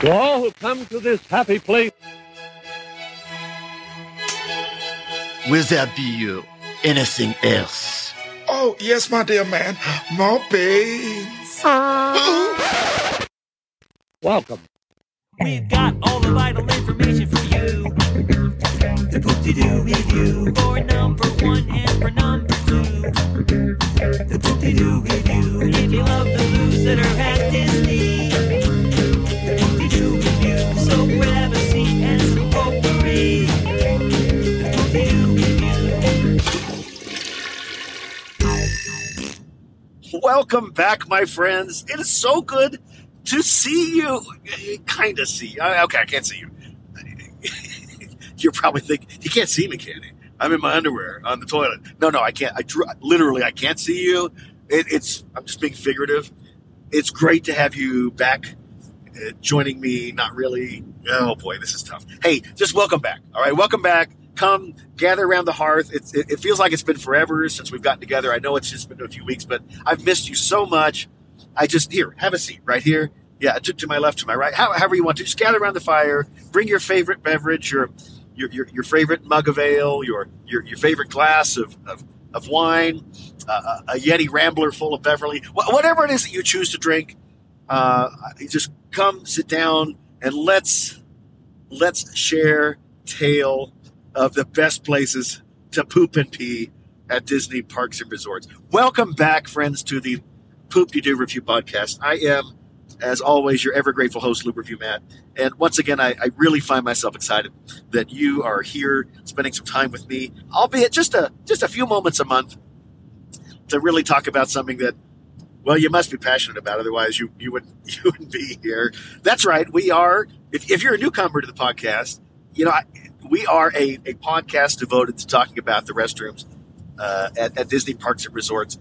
To all who come to this happy place, Will there be you anything else? Oh, yes, my dear man. More beans. welcome. We've got all the vital information for you. The Poop-de-Doo review for number one and for number two. The Poop-de-Doo review. If you love the news that are at Disney. Welcome back, my friends. It is so good to see you. Kind of see. Okay, I can't see you. You're probably thinking you can't see me, can you? I'm in my underwear on the toilet. No, no, I can't. I literally I can't see you. It, it's I'm just being figurative. It's great to have you back, uh, joining me. Not really. Oh boy, this is tough. Hey, just welcome back. All right, welcome back. Come gather around the hearth. It's, it, it feels like it's been forever since we've gotten together. I know it's just been a few weeks, but I've missed you so much. I just here have a seat right here. Yeah, to, to my left, to my right, how, however you want to. Just gather around the fire. Bring your favorite beverage, your your your, your favorite mug of ale, your your, your favorite glass of of, of wine, uh, a Yeti Rambler full of Beverly, wh- whatever it is that you choose to drink. Uh, just come, sit down, and let's let's share tale of the best places to poop and pee at Disney parks and resorts. Welcome back, friends, to the Poop You Do Review podcast. I am, as always, your ever grateful host, Lou Review Matt. And once again, I, I really find myself excited that you are here, spending some time with me, albeit just a just a few moments a month, to really talk about something that, well, you must be passionate about. Otherwise, you you wouldn't you wouldn't be here. That's right. We are. If, if you're a newcomer to the podcast, you know I, we are a, a podcast devoted to talking about the restrooms uh, at, at Disney parks and resorts.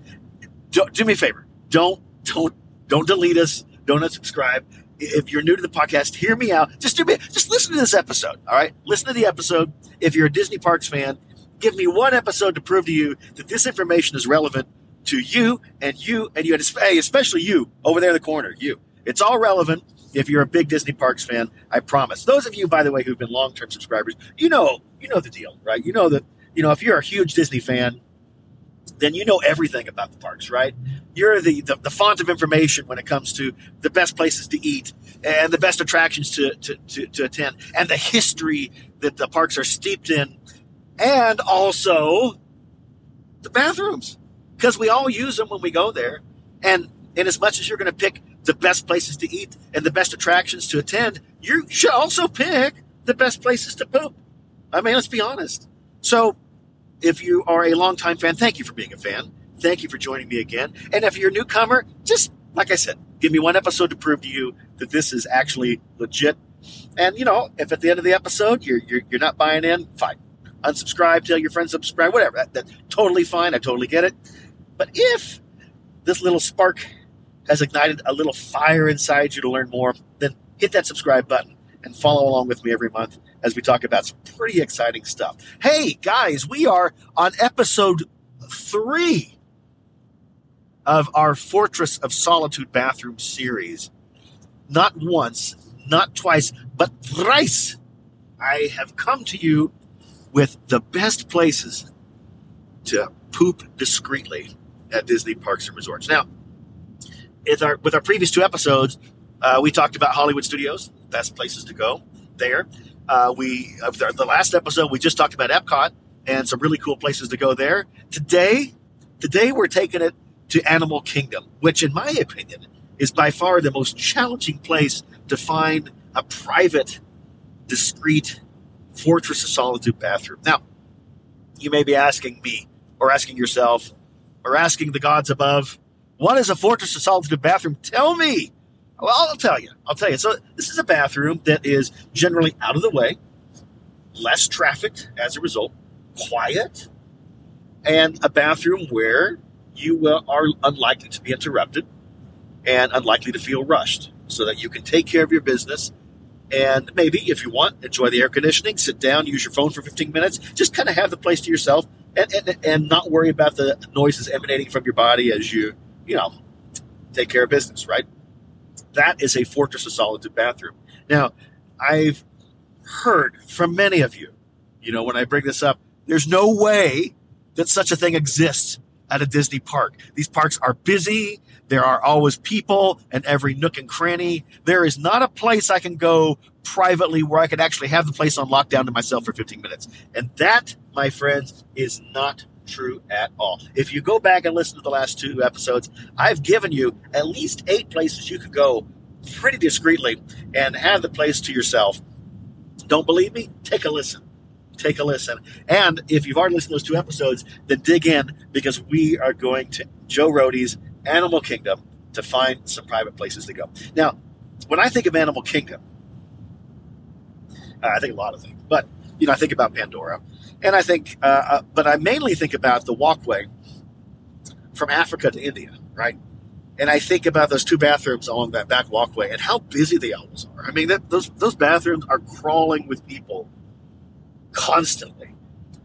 Do, do me a favor. Don't don't don't delete us. Don't unsubscribe. If you're new to the podcast, hear me out. Just do me. Just listen to this episode. All right. Listen to the episode. If you're a Disney parks fan, give me one episode to prove to you that this information is relevant to you and you and you, and especially you over there in the corner. You. It's all relevant if you're a big Disney Parks fan. I promise. Those of you, by the way, who've been long-term subscribers, you know, you know the deal, right? You know that, you know, if you're a huge Disney fan, then you know everything about the parks, right? You're the, the, the font of information when it comes to the best places to eat and the best attractions to, to, to, to attend and the history that the parks are steeped in and also the bathrooms because we all use them when we go there. And in as much as you're going to pick the best places to eat and the best attractions to attend, you should also pick the best places to poop. I mean, let's be honest. So, if you are a longtime fan, thank you for being a fan. Thank you for joining me again. And if you're a newcomer, just like I said, give me one episode to prove to you that this is actually legit. And you know, if at the end of the episode you're you're, you're not buying in, fine. Unsubscribe, tell your friends subscribe, whatever. That, that's totally fine. I totally get it. But if this little spark has ignited a little fire inside you to learn more, then hit that subscribe button and follow along with me every month as we talk about some pretty exciting stuff. Hey, guys, we are on episode three of our Fortress of Solitude bathroom series. Not once, not twice, but thrice, I have come to you with the best places to poop discreetly at Disney parks and resorts. Now, with our, with our previous two episodes, uh, we talked about Hollywood Studios, best places to go there. Uh, we uh, the, the last episode we just talked about Epcot and some really cool places to go there. Today, today we're taking it to Animal Kingdom, which, in my opinion, is by far the most challenging place to find a private, discreet Fortress of Solitude bathroom. Now, you may be asking me, or asking yourself, or asking the gods above, what is a Fortress of Solitude bathroom? Tell me. Well, I'll tell you. I'll tell you. So, this is a bathroom that is generally out of the way, less trafficked as a result, quiet, and a bathroom where you are unlikely to be interrupted and unlikely to feel rushed so that you can take care of your business and maybe if you want enjoy the air conditioning sit down use your phone for 15 minutes just kind of have the place to yourself and, and, and not worry about the noises emanating from your body as you you know take care of business right that is a fortress of solitude bathroom Now, I've heard from many of you, you know, when I bring this up, there's no way that such a thing exists at a Disney park. These parks are busy. There are always people and every nook and cranny. There is not a place I can go privately where I could actually have the place on lockdown to myself for 15 minutes. And that, my friends, is not true at all. If you go back and listen to the last two episodes, I've given you at least eight places you could go pretty discreetly and have the place to yourself. Don't believe me? Take a listen. Take a listen. And if you've already listened to those two episodes, then dig in because we are going to Joe Rohde's Animal Kingdom to find some private places to go. Now, when I think of Animal Kingdom, uh, I think a lot of things, but you know, I think about Pandora, and I think, uh, uh, but I mainly think about the walkway from Africa to India, right? And I think about those two bathrooms along that back walkway and how busy they always are. I mean, that, those those bathrooms are crawling with people constantly.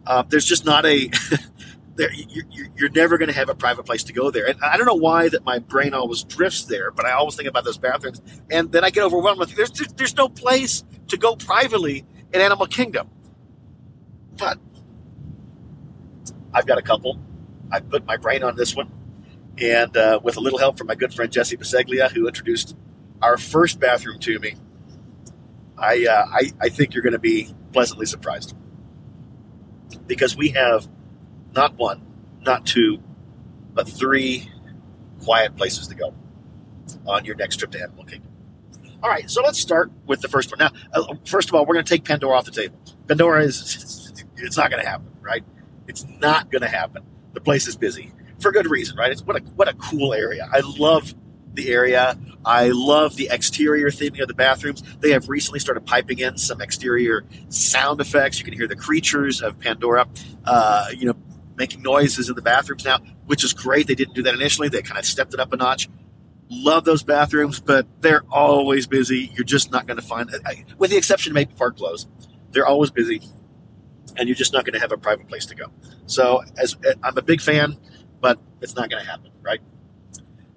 Uh, there's just not a there you, you, you're never going to have a private place to go there and i don't know why that my brain always drifts there but i always think about those bathrooms and then i get overwhelmed with there's, there's no place to go privately in animal kingdom but i've got a couple i put my brain on this one and uh, with a little help from my good friend jesse Bisceglia, who introduced our first bathroom to me i uh, I, I think you're going to be pleasantly surprised because we have not one, not two, but three quiet places to go on your next trip to Animal Kingdom. All right, so let's start with the first one. Now, uh, first of all, we're going to take Pandora off the table. Pandora is, it's not going to happen, right? It's not going to happen. The place is busy for good reason, right? It's what a, what a cool area. I love the area. I love the exterior theming of the bathrooms. They have recently started piping in some exterior sound effects. You can hear the creatures of Pandora, uh, you know, making noises in the bathrooms now, which is great. They didn't do that initially. They kind of stepped it up a notch. Love those bathrooms, but they're always busy. You're just not going to find, with the exception of maybe park close, they're always busy, and you're just not going to have a private place to go. So, as I'm a big fan, but it's not going to happen, right?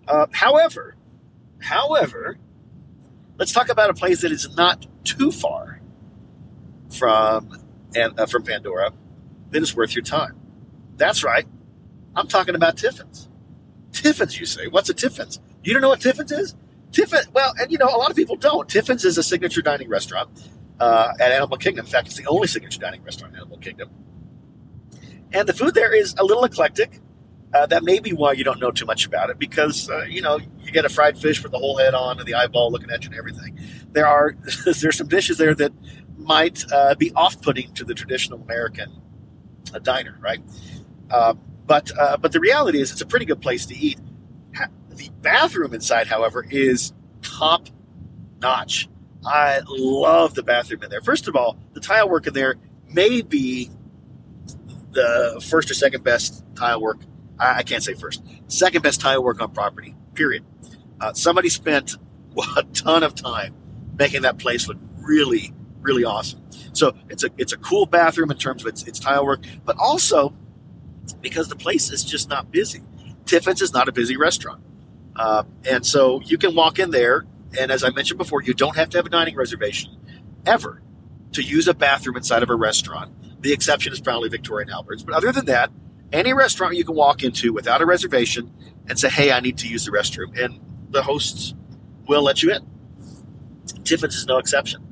Uh, however, however, let's talk about a place that is not too far from and uh, from Pandora that is worth your time. That's right. I'm talking about Tiffin's. Tiffin's, you say? What's a Tiffin's? You don't know what Tiffin's is? Tiffin, well, and you know, a lot of people don't. Tiffin's is a signature dining restaurant uh, at Animal Kingdom. In fact, it's the only signature dining restaurant in Animal Kingdom. And the food there is a little eclectic. Uh, that may be why you don't know too much about it because, uh, you know, you get a fried fish with the whole head on and the eyeball looking at you and everything. There are there's some dishes there that might uh, be off putting to the traditional American uh, diner, right? Uh, but but the reality is, it's a pretty good place to eat. The bathroom inside, however, is top notch. I love the bathroom in there. First of all, the tile work in there may be the first or second best tile work. I, I can't say first, second best tile work on property. Period. Uh, somebody spent a ton of time making that place look really, really awesome. So it's a it's a cool bathroom in terms of its, its tile work, but also because the place is just not busy. Tiffin's is not a busy restaurant. Uh, and so you can walk in there, and as I mentioned before, you don't have to have a dining reservation ever to use a bathroom inside of a restaurant. The exception is probably Victoria and Albert's. But other than that, any restaurant you can walk into without a reservation and say, hey, I need to use the restroom. And the hosts will let you in. Tiffin's is no exception.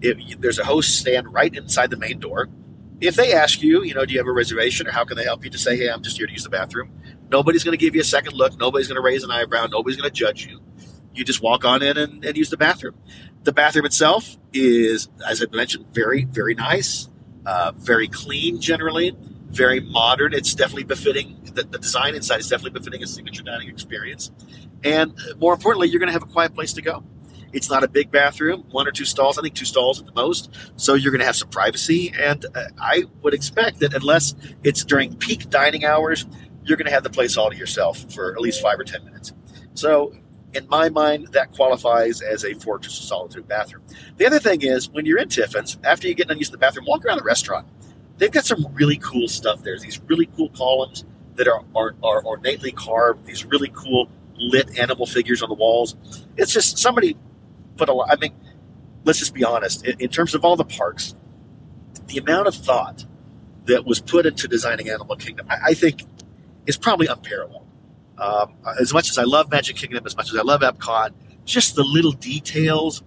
If there's a host stand right inside the main door if they ask you, you know, do you have a reservation or how can they help you to say, hey, I'm just here to use the bathroom, nobody's going to give you a second look. Nobody's going to raise an eyebrow. Nobody's going to judge you. You just walk on in and, and, use the bathroom. The bathroom itself is, as I mentioned, very, very nice, uh, very clean generally, very modern. It's definitely befitting, the, the design inside is definitely befitting a signature dining experience. And more importantly, you're going to have a quiet place to go. It's not a big bathroom, one or two stalls. I think two stalls at the most. So you're going to have some privacy. And uh, I would expect that unless it's during peak dining hours, you're going to have the place all to yourself for at least five or 10 minutes. So in my mind, that qualifies as a Fortress of Solitude bathroom. The other thing is, when you're in Tiffin's, after you get done using the bathroom, walk around the restaurant. They've got some really cool stuff there. These really cool columns that are, are, are ornately carved, these really cool lit animal figures on the walls. It's just somebody put a lot. I mean, let's just be honest. In, in terms of all the parks, the amount of thought that was put into designing Animal Kingdom, I, I think, is probably unparalleled. Um, as much as I love Magic Kingdom, as much as I love Epcot, just the little details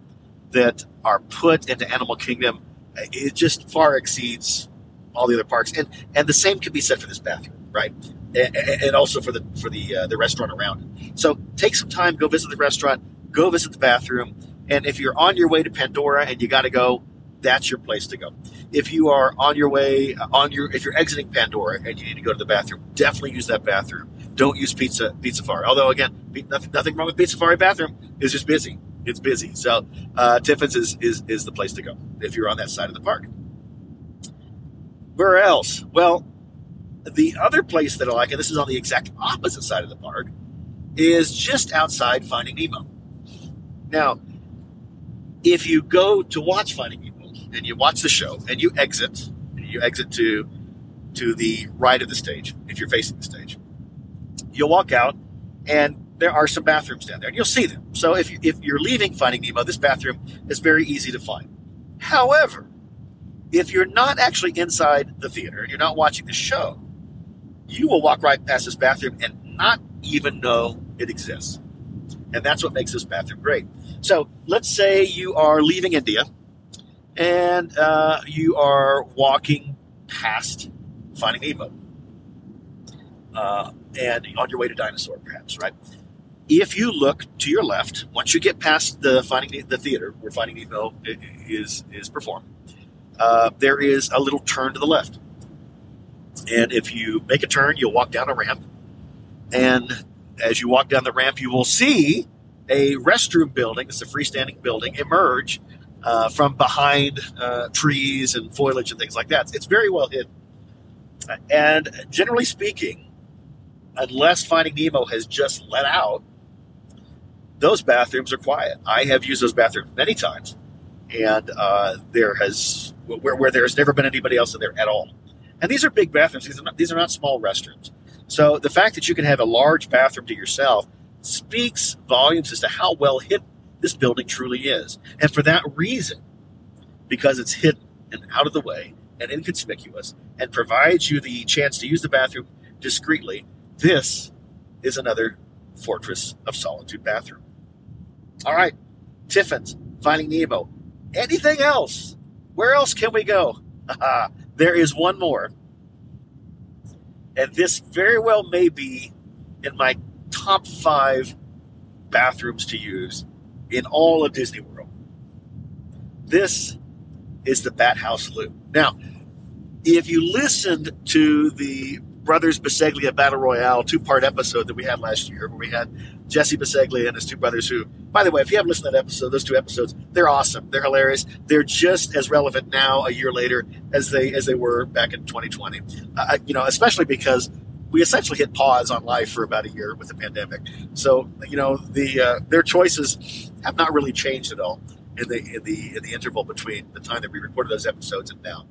that are put into Animal Kingdom, it just far exceeds all the other parks. And and the same can be said for this bathroom, right? And, and also for the for the uh, the restaurant around it. So take some time, go visit the restaurant, go visit the bathroom, and if you're on your way to Pandora and you got to go, that's your place to go. If you are on your way on your if you're exiting Pandora and you need to go to the bathroom, definitely use that bathroom. Don't use Pizza Pizzafari. Although again, nothing, nothing wrong with Pizzafari bathroom. It's just busy. It's busy. So uh, Tiffin's is, is is the place to go if you're on that side of the park. Where else? Well, the other place that I like, and this is on the exact opposite side of the park, is just outside Finding Nemo. Now, if you go to watch Finding Nemo and you watch the show and you exit, and you exit to to the right of the stage, if you're facing the stage, you'll walk out and there are some bathrooms down there and you'll see them. So if, you, if you're leaving Finding Nemo, this bathroom is very easy to find. However, if you're not actually inside the theater and you're not watching the show, you will walk right past this bathroom and not even know it exists. And that's what makes this bathroom great. So let's say you are leaving India and uh, you are walking past Finding Nemo. Uh, and on your way to Dinosaur, perhaps, right? If you look to your left, once you get past the Finding the theater where Finding Nemo is is performed, uh, there is a little turn to the left, and if you make a turn, you'll walk down a ramp, and as you walk down the ramp, you will see a restroom building. It's a freestanding building emerge uh, from behind uh, trees and foliage and things like that. It's very well hidden, and generally speaking, unless Finding Nemo has just let out, those bathrooms are quiet. I have used those bathrooms many times, and uh, there has where, where there's never been anybody else in there at all. And these are big bathrooms. These are not, these are not small restrooms. So the fact that you can have a large bathroom to yourself speaks volumes as to how well hidden this building truly is. And for that reason, because it's hidden and out of the way and inconspicuous and provides you the chance to use the bathroom discreetly, this is another Fortress of Solitude bathroom. All right, Tiffin's, Finding Nemo. Anything else? Where else can we go? there is one more. And this very well may be in my top five bathrooms to use in all of Disney World. This is the Bat House Loo. Now, if you listened to the Brothers Bisceglia Battle Royale two part episode that we had last year, where we had Jesse Bisceglia and his two brothers, who, by the way, if you haven't listened to that episode, those two episodes, they're awesome. They're hilarious. They're just as relevant now, a year later, as they as they were back in 2020. Uh, you know, especially because we essentially hit pause on life for about a year with the pandemic. So, you know, the uh, their choices have not really changed at all in the in the in the interval between the time that we recorded those episodes and now.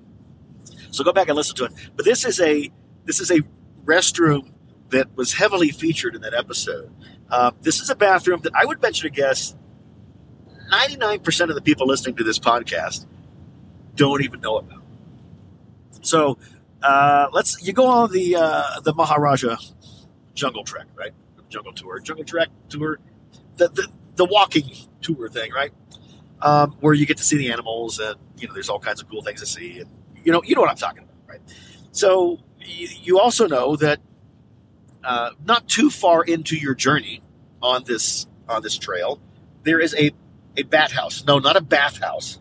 So go back and listen to it. But this is a this is a restroom that was heavily featured in that episode. Uh, this is a bathroom that I would venture to guess 99% of the people listening to this podcast don't even know about. So uh, let's you go on the uh, the Maharaja Jungle Trek, right? Jungle Tour, Jungle Trek Tour, the the, the walking tour thing, right? Um, where you get to see the animals and you know there's all kinds of cool things to see, and you know you know what I'm talking about, right? So you also know that uh, not too far into your journey on this on this trail, there is a a bat house. No, not a bathhouse,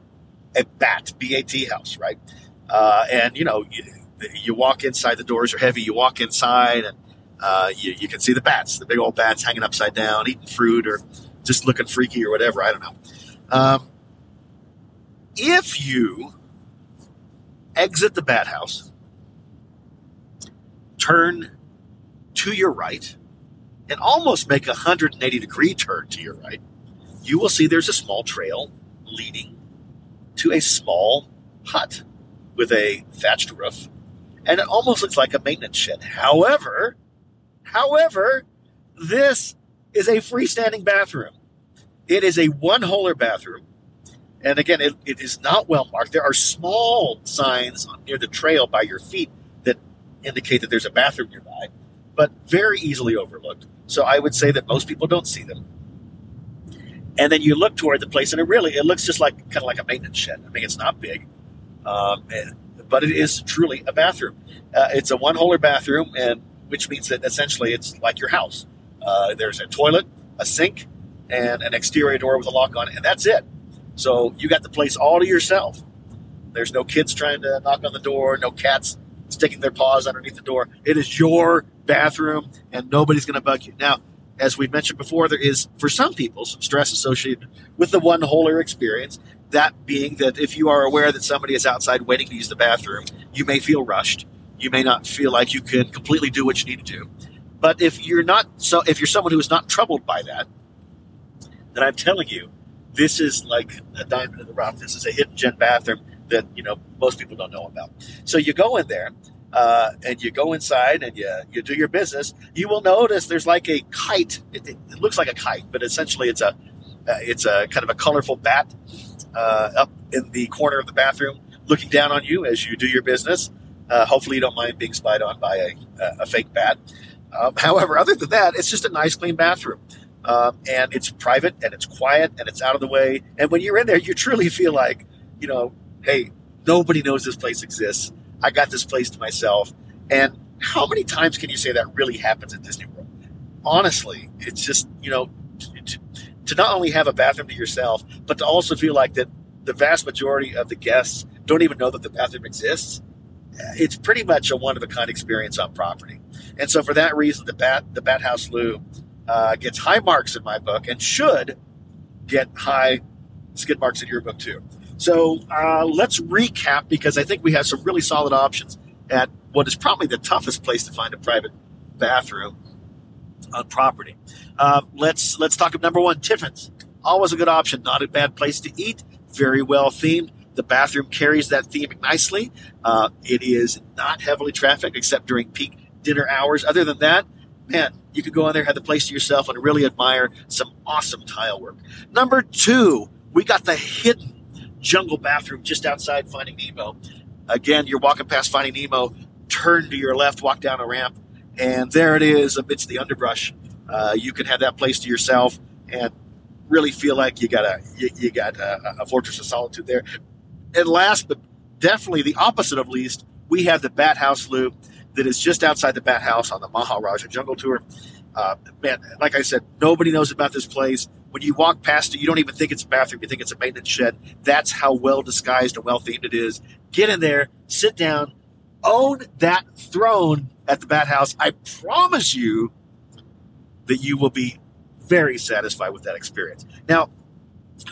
a bat B A T house, right? Uh, and you know, you, you, walk inside. The doors are heavy. You walk inside, and uh, you, you, can see the bats, the big old bats hanging upside down, eating fruit, or just looking freaky, or whatever. I don't know. Um, if you exit the bat house turn to your right and almost make a 180 degree turn to your right, you will see there's a small trail leading to a small hut with a thatched roof. And it almost looks like a maintenance shed. However, however, this is a freestanding bathroom. It is a one holer bathroom. And again, it, it is not well marked. There are small signs near the trail by your feet indicate that there's a bathroom nearby, but very easily overlooked. So I would say that most people don't see them. And then you look toward the place, and it really it looks just like kind of like a maintenance shed. I mean, it's not big, um, and, but it is truly a bathroom. Uh, it's a one-holer bathroom, and which means that essentially it's like your house. Uh, there's a toilet, a sink, and an exterior door with a lock on it, and that's it. So you got the place all to yourself. There's no kids trying to knock on the door, no cats sticking their paws underneath the door. It is your bathroom, and nobody's going to bug you. Now, as we've mentioned before, there is, for some people, some stress associated with the one holer experience. That being that if you are aware that somebody is outside waiting to use the bathroom, you may feel rushed. You may not feel like you can completely do what you need to do. But if you're not so, if you're someone who is not troubled by that, then I'm telling you, this is like a diamond in the rough. This is a hidden gem bathroom that you know most people don't know about. So you go in there, uh, and you go inside and you you do your business. You will notice there's like a kite. It, it, it looks like a kite, but essentially it's a uh, it's a kind of a colorful bat uh, up in the corner of the bathroom, looking down on you as you do your business. Uh, hopefully, you don't mind being spied on by a, a fake bat. Um, however, other than that, it's just a nice, clean bathroom. Um, and it's private and it's quiet and it's out of the way. And when you're in there, you truly feel like, you know, hey, nobody knows this place exists. I got this place to myself. And how many times can you say that really happens at Disney World? Honestly, it's just, you know, to, to not only have a bathroom to yourself, but to also feel like that the vast majority of the guests don't even know that the bathroom exists. It's pretty much a one of a kind experience on property. And so for that reason, the Bat the Bat House Loo uh, gets high marks in my book and should get high skid marks in your book too. So uh, let's recap because I think we have some really solid options at what is probably the toughest place to find a private bathroom on property. Uh, let's let's talk of number one, Tiffin's. Always a good option. Not a bad place to eat. Very well themed. The bathroom carries that theming nicely. Uh, it is not heavily trafficked except during peak dinner hours. Other than that, man, you could go in there, have the place to yourself, and really admire some awesome tile work. Number two, we got the hidden jungle bathroom just outside Finding Nemo. Again, you're walking past Finding Nemo, turn to your left, walk down a ramp, and there it is amidst the underbrush. Uh, you can have that place to yourself and really feel like you got a you, you got a, a fortress of solitude there. And last, but definitely the opposite of least, we have the Bat House Loo that is just outside the Bat House on the Maharaja Jungle Tour. Uh, man, like I said, nobody knows about this place. When you walk past it, you don't even think it's a bathroom. You think it's a maintenance shed. That's how well disguised and well themed it is. Get in there, sit down, own that throne at the Bat House. I promise you that you will be very satisfied with that experience. Now,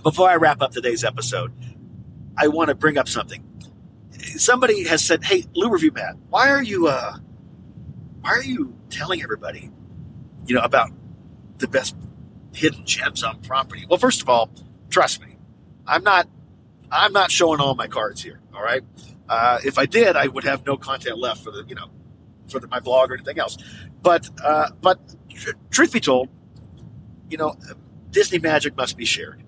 before I wrap up today's episode, I want to bring up something. Somebody has said, "Hey, Lou Review Matt, why are you uh, why are you telling everybody, you know, about the best hidden gems on property?" Well, first of all, trust me, I'm not I'm not showing all my cards here. All right, uh, if I did, I would have no content left for the you know for the, my blog or anything else. But uh, but tr- truth be told, you know, Disney magic must be shared.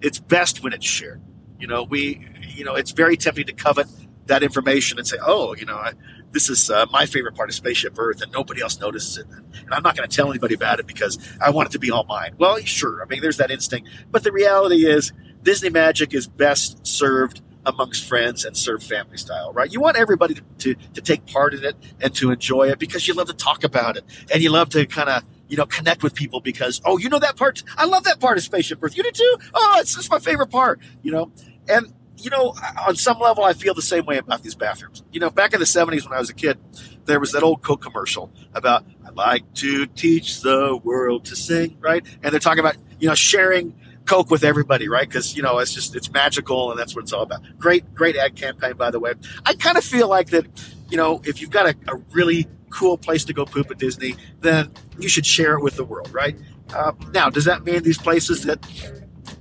It's best when it's shared. You know, we you know it's very tempting to covet that information and say, oh, you know, I, this is uh, my favorite part of Spaceship Earth, and nobody else notices it, and I'm not going to tell anybody about it because I want it to be all mine. Well, sure, I mean, there's that instinct, but the reality is Disney magic is best served amongst friends and served family style, right? You want everybody to, to, to take part in it and to enjoy it because you love to talk about it. And you love to kind of you know connect with people because oh you know that part? I love that part of Spaceship Earth. You do too? Oh it's just my favorite part you know? And you know on some level I feel the same way about these bathrooms you know back in the 70s when I was a kid there was that old Coke commercial about I like to teach the world to sing right and they're talking about you know sharing Coke with everybody, right? Because you know it's just it's magical, and that's what it's all about. Great, great ad campaign, by the way. I kind of feel like that. You know, if you've got a, a, really cool place to go poop at Disney, then you should share it with the world, right? Uh, now, does that mean these places that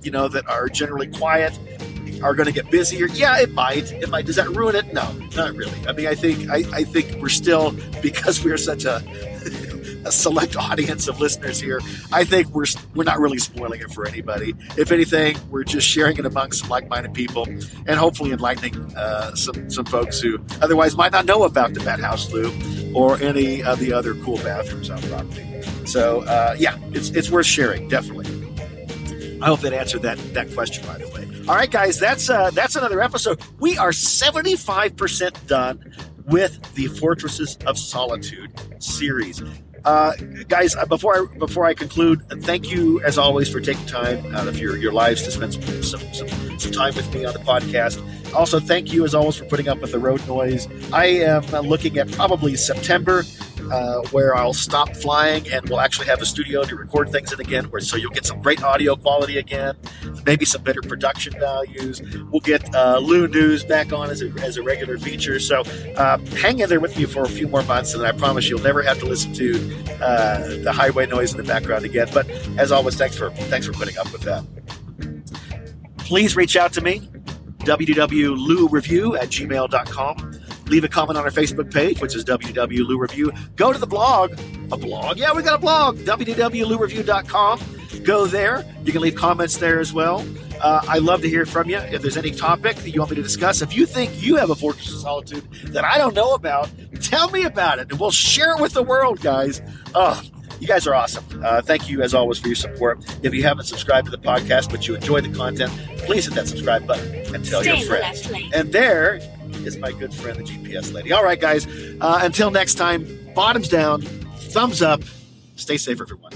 you know that are generally quiet are going to get busier? Yeah, it might. It might. Does that ruin it? No, not really. I mean, I think I, I think we're still because we're such a a select audience of listeners here. I think we're we're not really spoiling it for anybody. If anything, we're just sharing it amongst like-minded people, and hopefully enlightening uh, some some folks who otherwise might not know about the Bat House Loo or any of the other cool bathrooms on property. So uh, yeah, it's it's worth sharing, definitely. I hope that answered that that question. By the way, all right, guys, that's uh, that's another episode. We are seventy five percent done with the Fortresses of Solitude series. Uh, guys, uh, before I before I conclude, thank you as always for taking time out of your, your lives to spend some, some, some, some time with me on the podcast. Also, thank you as always for putting up with the road noise. I am uh, looking at probably September uh, where I'll stop flying and we'll actually have a studio to record things in again, where so you'll get some great audio quality again, maybe some better production values. We'll get uh, Lou News back on as a, as a regular feature. So uh, hang in there with me for a few more months, and I promise you'll never have to listen to uh, the highway noise in the background again. But as always, thanks for thanks for putting up with that. Please reach out to me, www.loureview at gmail.com leave a comment on our Facebook page, which is WW Review. Go to the blog, a blog. Yeah, we got a blog, www.loureview.com. Go there. You can leave comments there as well. Uh, I love to hear from you. If there's any topic that you want me to discuss, if you think you have a fortress of solitude that I don't know about, tell me about it, and we'll share it with the world, guys. Oh, you guys are awesome. Uh, thank you, as always, for your support. If you haven't subscribed to the podcast, but you enjoy the content, please hit that subscribe button and tell Stay your friends. And there is my good friend, the GPS lady. All right, guys. Uh, until next time, bottoms down, thumbs up. Stay safe, everyone.